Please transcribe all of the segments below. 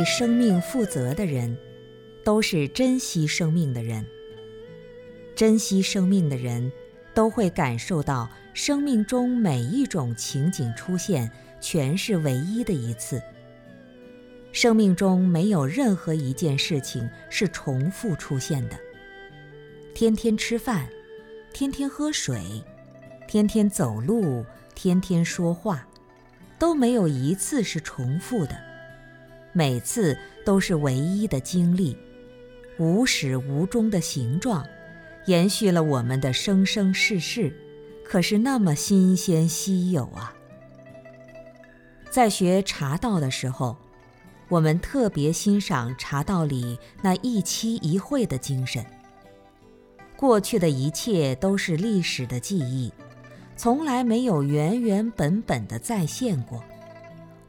对生命负责的人，都是珍惜生命的人。珍惜生命的人，都会感受到生命中每一种情景出现，全是唯一的一次。生命中没有任何一件事情是重复出现的。天天吃饭，天天喝水，天天走路，天天说话，都没有一次是重复的。每次都是唯一的经历，无始无终的形状，延续了我们的生生世世，可是那么新鲜稀有啊！在学茶道的时候。我们特别欣赏茶道里那一期一会的精神。过去的一切都是历史的记忆，从来没有原原本本的再现过；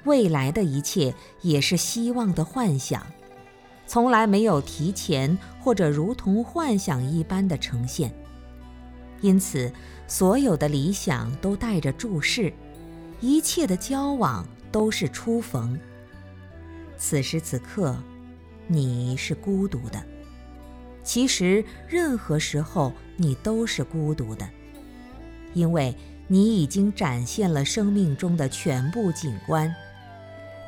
未来的一切也是希望的幻想，从来没有提前或者如同幻想一般的呈现。因此，所有的理想都带着注释，一切的交往都是初逢。此时此刻，你是孤独的。其实，任何时候你都是孤独的，因为你已经展现了生命中的全部景观。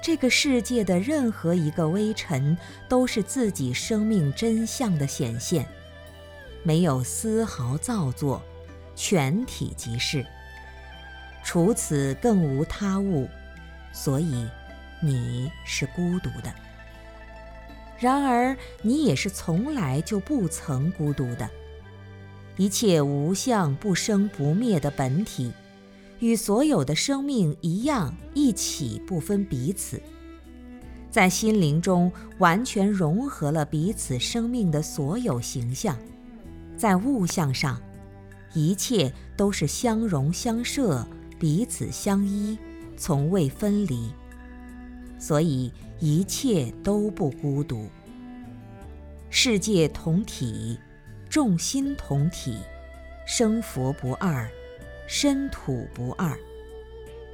这个世界的任何一个微尘，都是自己生命真相的显现，没有丝毫造作，全体即是。除此，更无他物，所以。你是孤独的，然而你也是从来就不曾孤独的。一切无相不生不灭的本体，与所有的生命一样，一起不分彼此，在心灵中完全融合了彼此生命的所有形象。在物象上，一切都是相融相摄，彼此相依，从未分离。所以一切都不孤独。世界同体，众心同体，生佛不二，身土不二，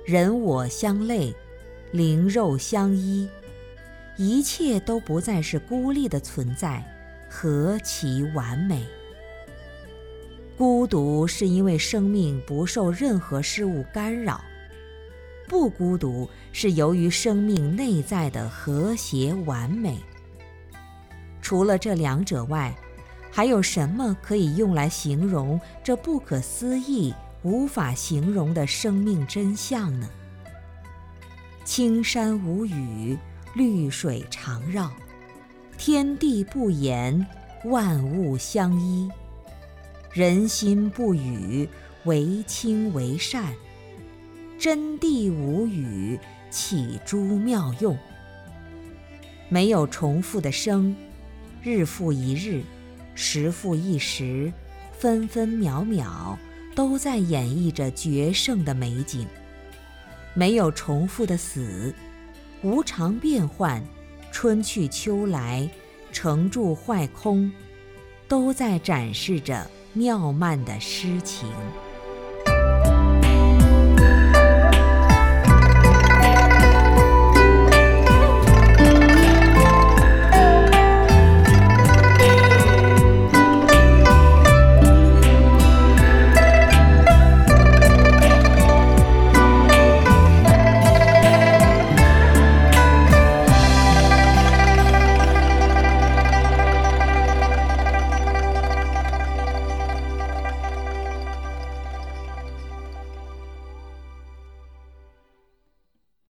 人我相类，灵肉相依，一切都不再是孤立的存在，何其完美！孤独是因为生命不受任何事物干扰。不孤独是由于生命内在的和谐完美。除了这两者外，还有什么可以用来形容这不可思议、无法形容的生命真相呢？青山无语，绿水长绕，天地不言，万物相依，人心不语，惟清惟善。真谛无语，起诸妙用。没有重复的生，日复一日，时复一时，分分秒秒，都在演绎着绝胜的美景。没有重复的死，无常变幻，春去秋来，成住坏空，都在展示着妙曼的诗情。